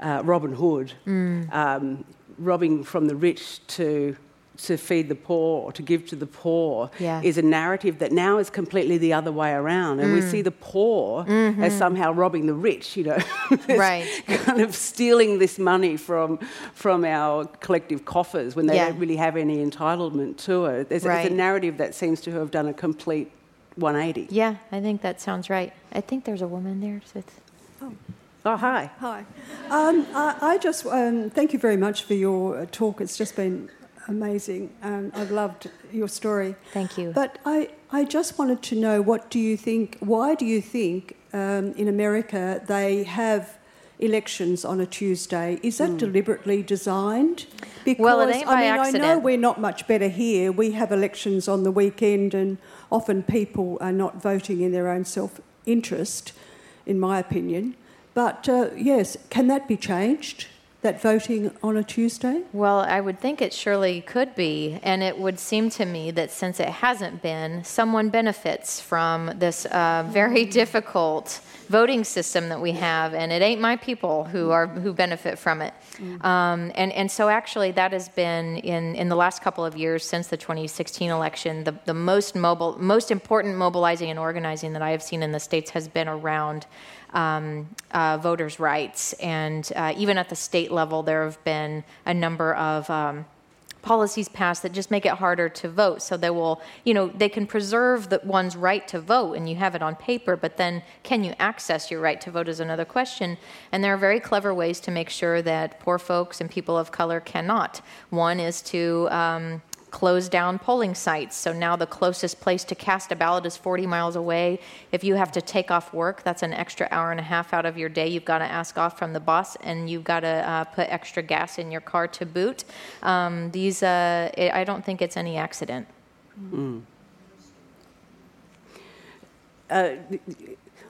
uh, Robin Hood, mm. um, robbing from the rich to to feed the poor or to give to the poor yeah. is a narrative that now is completely the other way around. And mm. we see the poor mm-hmm. as somehow robbing the rich, you know, right. kind of stealing this money from, from our collective coffers when they yeah. don't really have any entitlement to it. There's, right. a narrative that seems to have done a complete 180. Yeah, I think that sounds right. I think there's a woman there. So oh. Hi. Hi. Um, I, I, just um, thank you very much for your uh, talk. It's just been amazing. Um, I've loved your story. Thank you. But I, I just wanted to know what do you think, why do you think um, in America they have elections on a Tuesday? Is that mm. deliberately designed? Because, well, it ain't by I mean, accident. I know we're not much better here. We have elections on the weekend, and often people are not voting in their own self interest, in my opinion. But uh, yes, can that be changed? That voting on a Tuesday? Well, I would think it surely could be. And it would seem to me that since it hasn't been, someone benefits from this uh, very difficult voting system that we have. And it ain't my people who, are, who benefit from it. Mm. Um, and, and so, actually, that has been in, in the last couple of years since the 2016 election, the, the most, mobile, most important mobilizing and organizing that I have seen in the States has been around um, uh, voters' rights. And uh, even at the state level, there have been a number of um, policies passed that just make it harder to vote. So they will, you know, they can preserve the one's right to vote and you have it on paper, but then can you access your right to vote is another question. And there are very clever ways to make sure that poor folks and people of color cannot. One is to um, close down polling sites. So now the closest place to cast a ballot is 40 miles away. If you have to take off work, that's an extra hour and a half out of your day. You've got to ask off from the boss, and you've got to uh, put extra gas in your car to boot. Um, these, uh, it, I don't think it's any accident. Mm. Uh,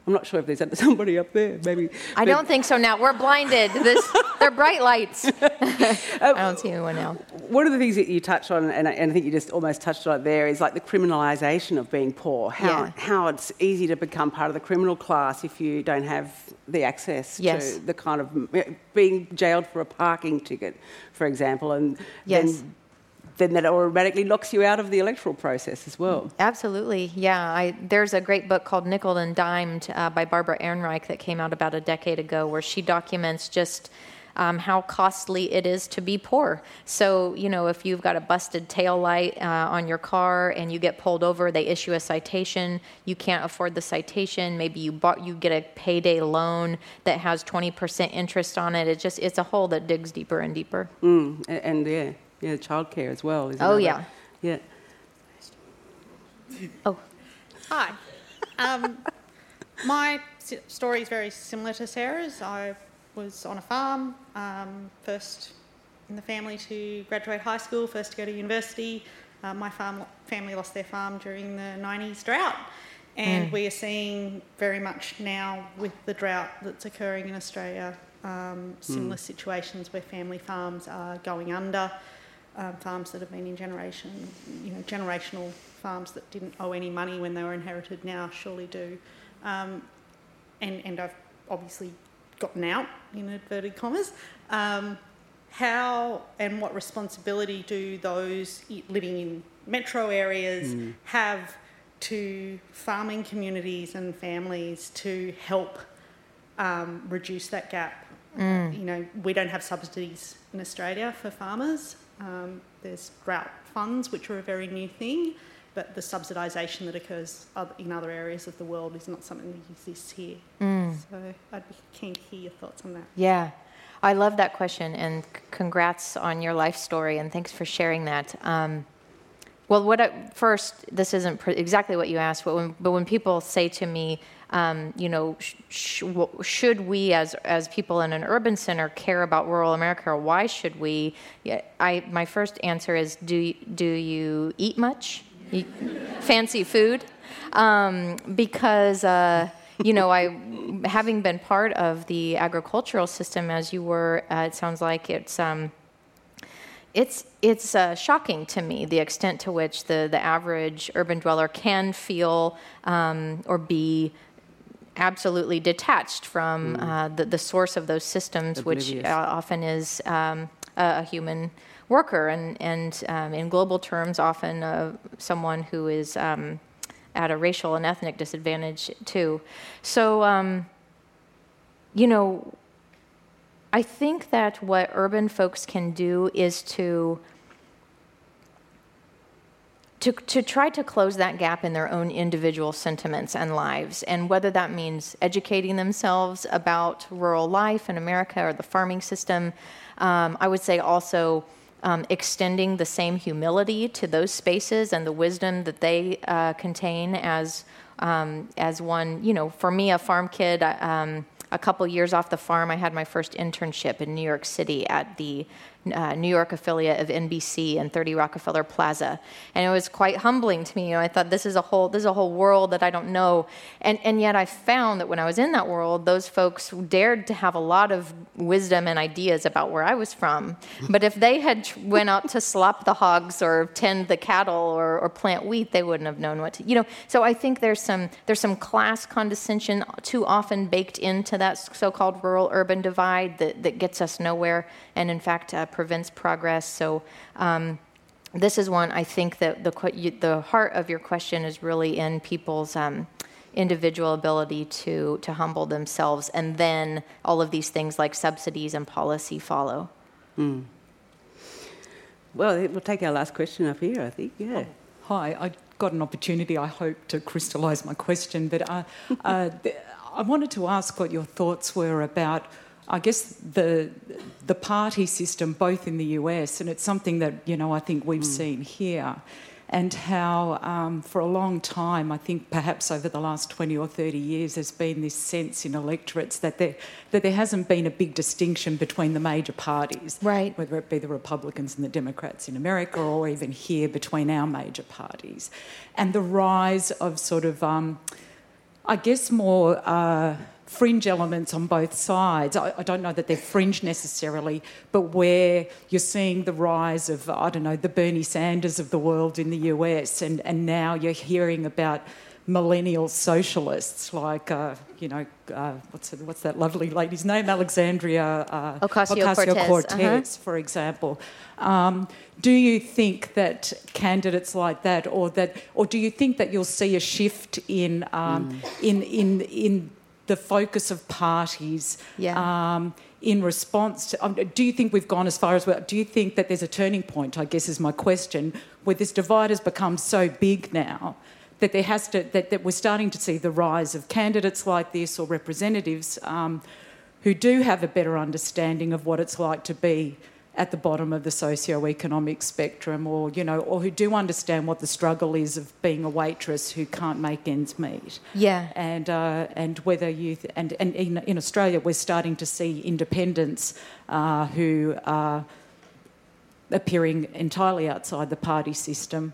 I'm not sure if there's somebody up there. Maybe. I don't think so. Now we're blinded. This, they're bright lights. Uh, I don't see anyone now. One of the things that you touch on, and I, and I, think you just almost touched on it there, is like the criminalisation of being poor. How yeah. how it's easy to become part of the criminal class if you don't have the access yes. to the kind of being jailed for a parking ticket, for example, and yes. then then that automatically locks you out of the electoral process as well. Absolutely, yeah. I, there's a great book called Nickel and Dimed uh, by Barbara Ehrenreich that came out about a decade ago where she documents just um, how costly it is to be poor. So, you know, if you've got a busted tail light uh, on your car and you get pulled over, they issue a citation. You can't afford the citation. Maybe you bought, you get a payday loan that has 20% interest on it. It just, it's a hole that digs deeper and deeper. Mm, and, and yeah yeah, childcare as well. oh yeah. Yeah. Oh. Hi. Um, my story is very similar to Sarah's. I was on a farm, um, first in the family to graduate high school, first to go to university. Uh, my farm, family lost their farm during the 90s drought. And we are seeing very much now with the drought that's occurring in Australia, um, similar situations where family farms are going under, um, farms that have been in generation, you know, generational farms that didn't owe any money when they were inherited now surely do. Um, and, and I've obviously gotten out in inverted commas. Um, how and what responsibility do those living in metro areas have to farming communities and families to help um, reduce that gap? You know, we don't have subsidies in Australia for farmers. Um, there's drought funds, which are a very new thing, but the subsidisation that occurs in other areas of the world is not something that exists here. So I'd be keen to hear your thoughts on that. Yeah, I love that question, and congrats on your life story, and thanks for sharing that. Um, well, what I, first, this isn't pr- exactly what you asked, but when, but when people say to me, um, you know, sh- sh- should we as as people in an urban center care about rural America, or why should we? I my first answer is, do do you eat much? Fancy food? Um, because. Uh, you know, I, having been part of the agricultural system as you were, uh, it sounds like it's um, it's it's uh, shocking to me the extent to which the the average urban dweller can feel um, or be absolutely detached from uh, the the source of those systems, which uh, often is um, a, a human worker, and and um, in global terms, often uh, someone who is um, at a racial and ethnic disadvantage too. So, um, you know, I think that what urban folks can do is to to, to try to close that gap in their own individual sentiments and lives, and whether that means educating themselves about rural life in America or the farming system, um, I would say also um, extending the same humility to those spaces and the wisdom that they uh, contain as um, as one. You know, for me, a farm kid. Um, a couple years off the farm, I had my first internship in New York City at the uh, New York affiliate of NBC and 30 Rockefeller Plaza, and it was quite humbling to me. You know, I thought this is a whole this is a whole world that I don't know, and and yet I found that when I was in that world, those folks dared to have a lot of wisdom and ideas about where I was from. But if they had went out to slop the hogs or tend the cattle or, or plant wheat, they wouldn't have known what to. You know, so I think there's some there's some class condescension too often baked into that so-called rural-urban divide that that gets us nowhere, and in fact uh, prevents progress. So. Um, this is one I think that the the heart of your question is really in people's um, individual ability to to humble themselves, and then all of these things like subsidies and policy follow. Well, we'll take our last question up here, I think. Yeah. Hi, I got an opportunity, I hope, to crystallise my question, but uh, uh, I wanted to ask what your thoughts were about, I guess, the the party system, both in the US, and it's something that you know I think we've seen here, and how um, for a long time, I think perhaps over the last twenty or thirty years, there's been this sense in electorates that there that there hasn't been a big distinction between the major parties, Right. whether it be the Republicans and the Democrats in America or even here between our major parties. And the rise of sort of, um, I guess, more uh, fringe elements on both sides. I, I don't know that they're fringe necessarily, but where you're seeing the rise of, I don't know, the Bernie Sanders of the world in the US, and, and now you're hearing about millennial socialists like, uh, you know, uh, what's, what's that lovely lady's name? Alexandria uh, Ocasio-Cortez, uh-huh. for example. Um, do you think that candidates like that, or that, or do you think that you'll see a shift in um, in in in the focus of parties? Yeah. Um, in response to, um, do you think we've gone as far as well? Do you think that there's a turning point? I guess is my question, where this divide has become so big now that there has to that, that we're starting to see the rise of candidates like this or representatives um, who do have a better understanding of what it's like to be at the bottom of the socio-economic spectrum or you know or who do understand what the struggle is of being a waitress who can't make ends meet Yeah. and uh, and whether you th- and and in, in Australia we're starting to see independents uh, who are appearing entirely outside the party system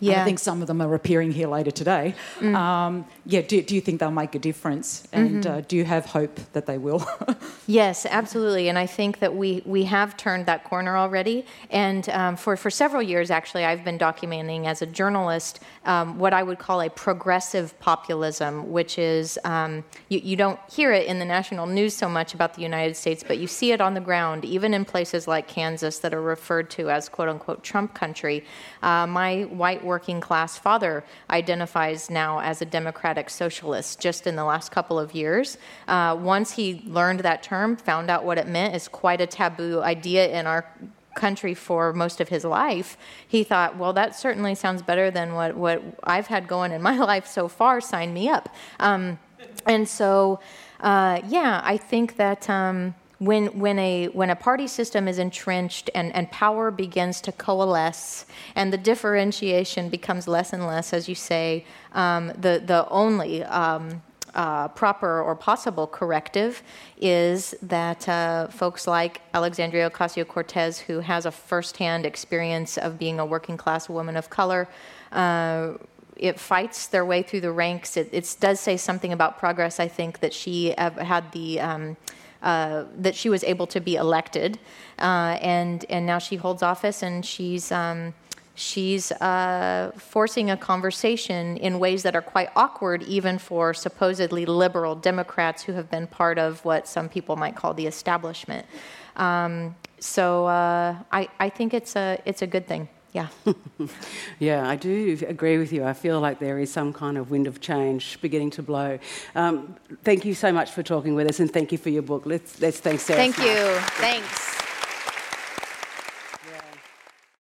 Yeah. I think some of them are appearing here later today. Mm. Um, yeah, do, do you think they'll make a difference? And Mm-hmm. uh, do you have hope that they will? Yes, absolutely. And I think that we, we have turned that corner already. And um, for, for several years, actually, I've been documenting as a journalist um, what I would call a progressive populism, which is um, you, you don't hear it in the national news so much about the United States, but you see it on the ground, even in places like Kansas that are referred to as quote unquote Trump country. Uh, my white working class father identifies now as a democratic socialist just in the last couple of years. Uh, once he learned that term, found out what it meant, is quite a taboo idea in our country for most of his life, he thought, well, that certainly sounds better than what, what I've had going in my life so far. Sign me up. Um, and so, uh, yeah, I think that um, when, when, a, when a party system is entrenched and, and power begins to coalesce and the differentiation becomes less and less, as you say, um, the, the only um, uh, proper or possible corrective is that uh, folks like Alexandria Ocasio Cortez, who has a firsthand experience of being a working class woman of color, uh, it fights their way through the ranks. It, it does say something about progress, I think, that she had the. Um, uh, that she was able to be elected, uh, and and now she holds office, and she's um, she's uh, forcing a conversation in ways that are quite awkward, even for supposedly liberal Democrats who have been part of what some people might call the establishment. Um, so uh, I I think it's a it's a good thing. Yeah. Yeah, I do agree with you. I feel like there is some kind of wind of change beginning to blow. Um, thank you so much for talking with us, and thank you for your book. Let's let's thank Sarah. Thank you. Thanks.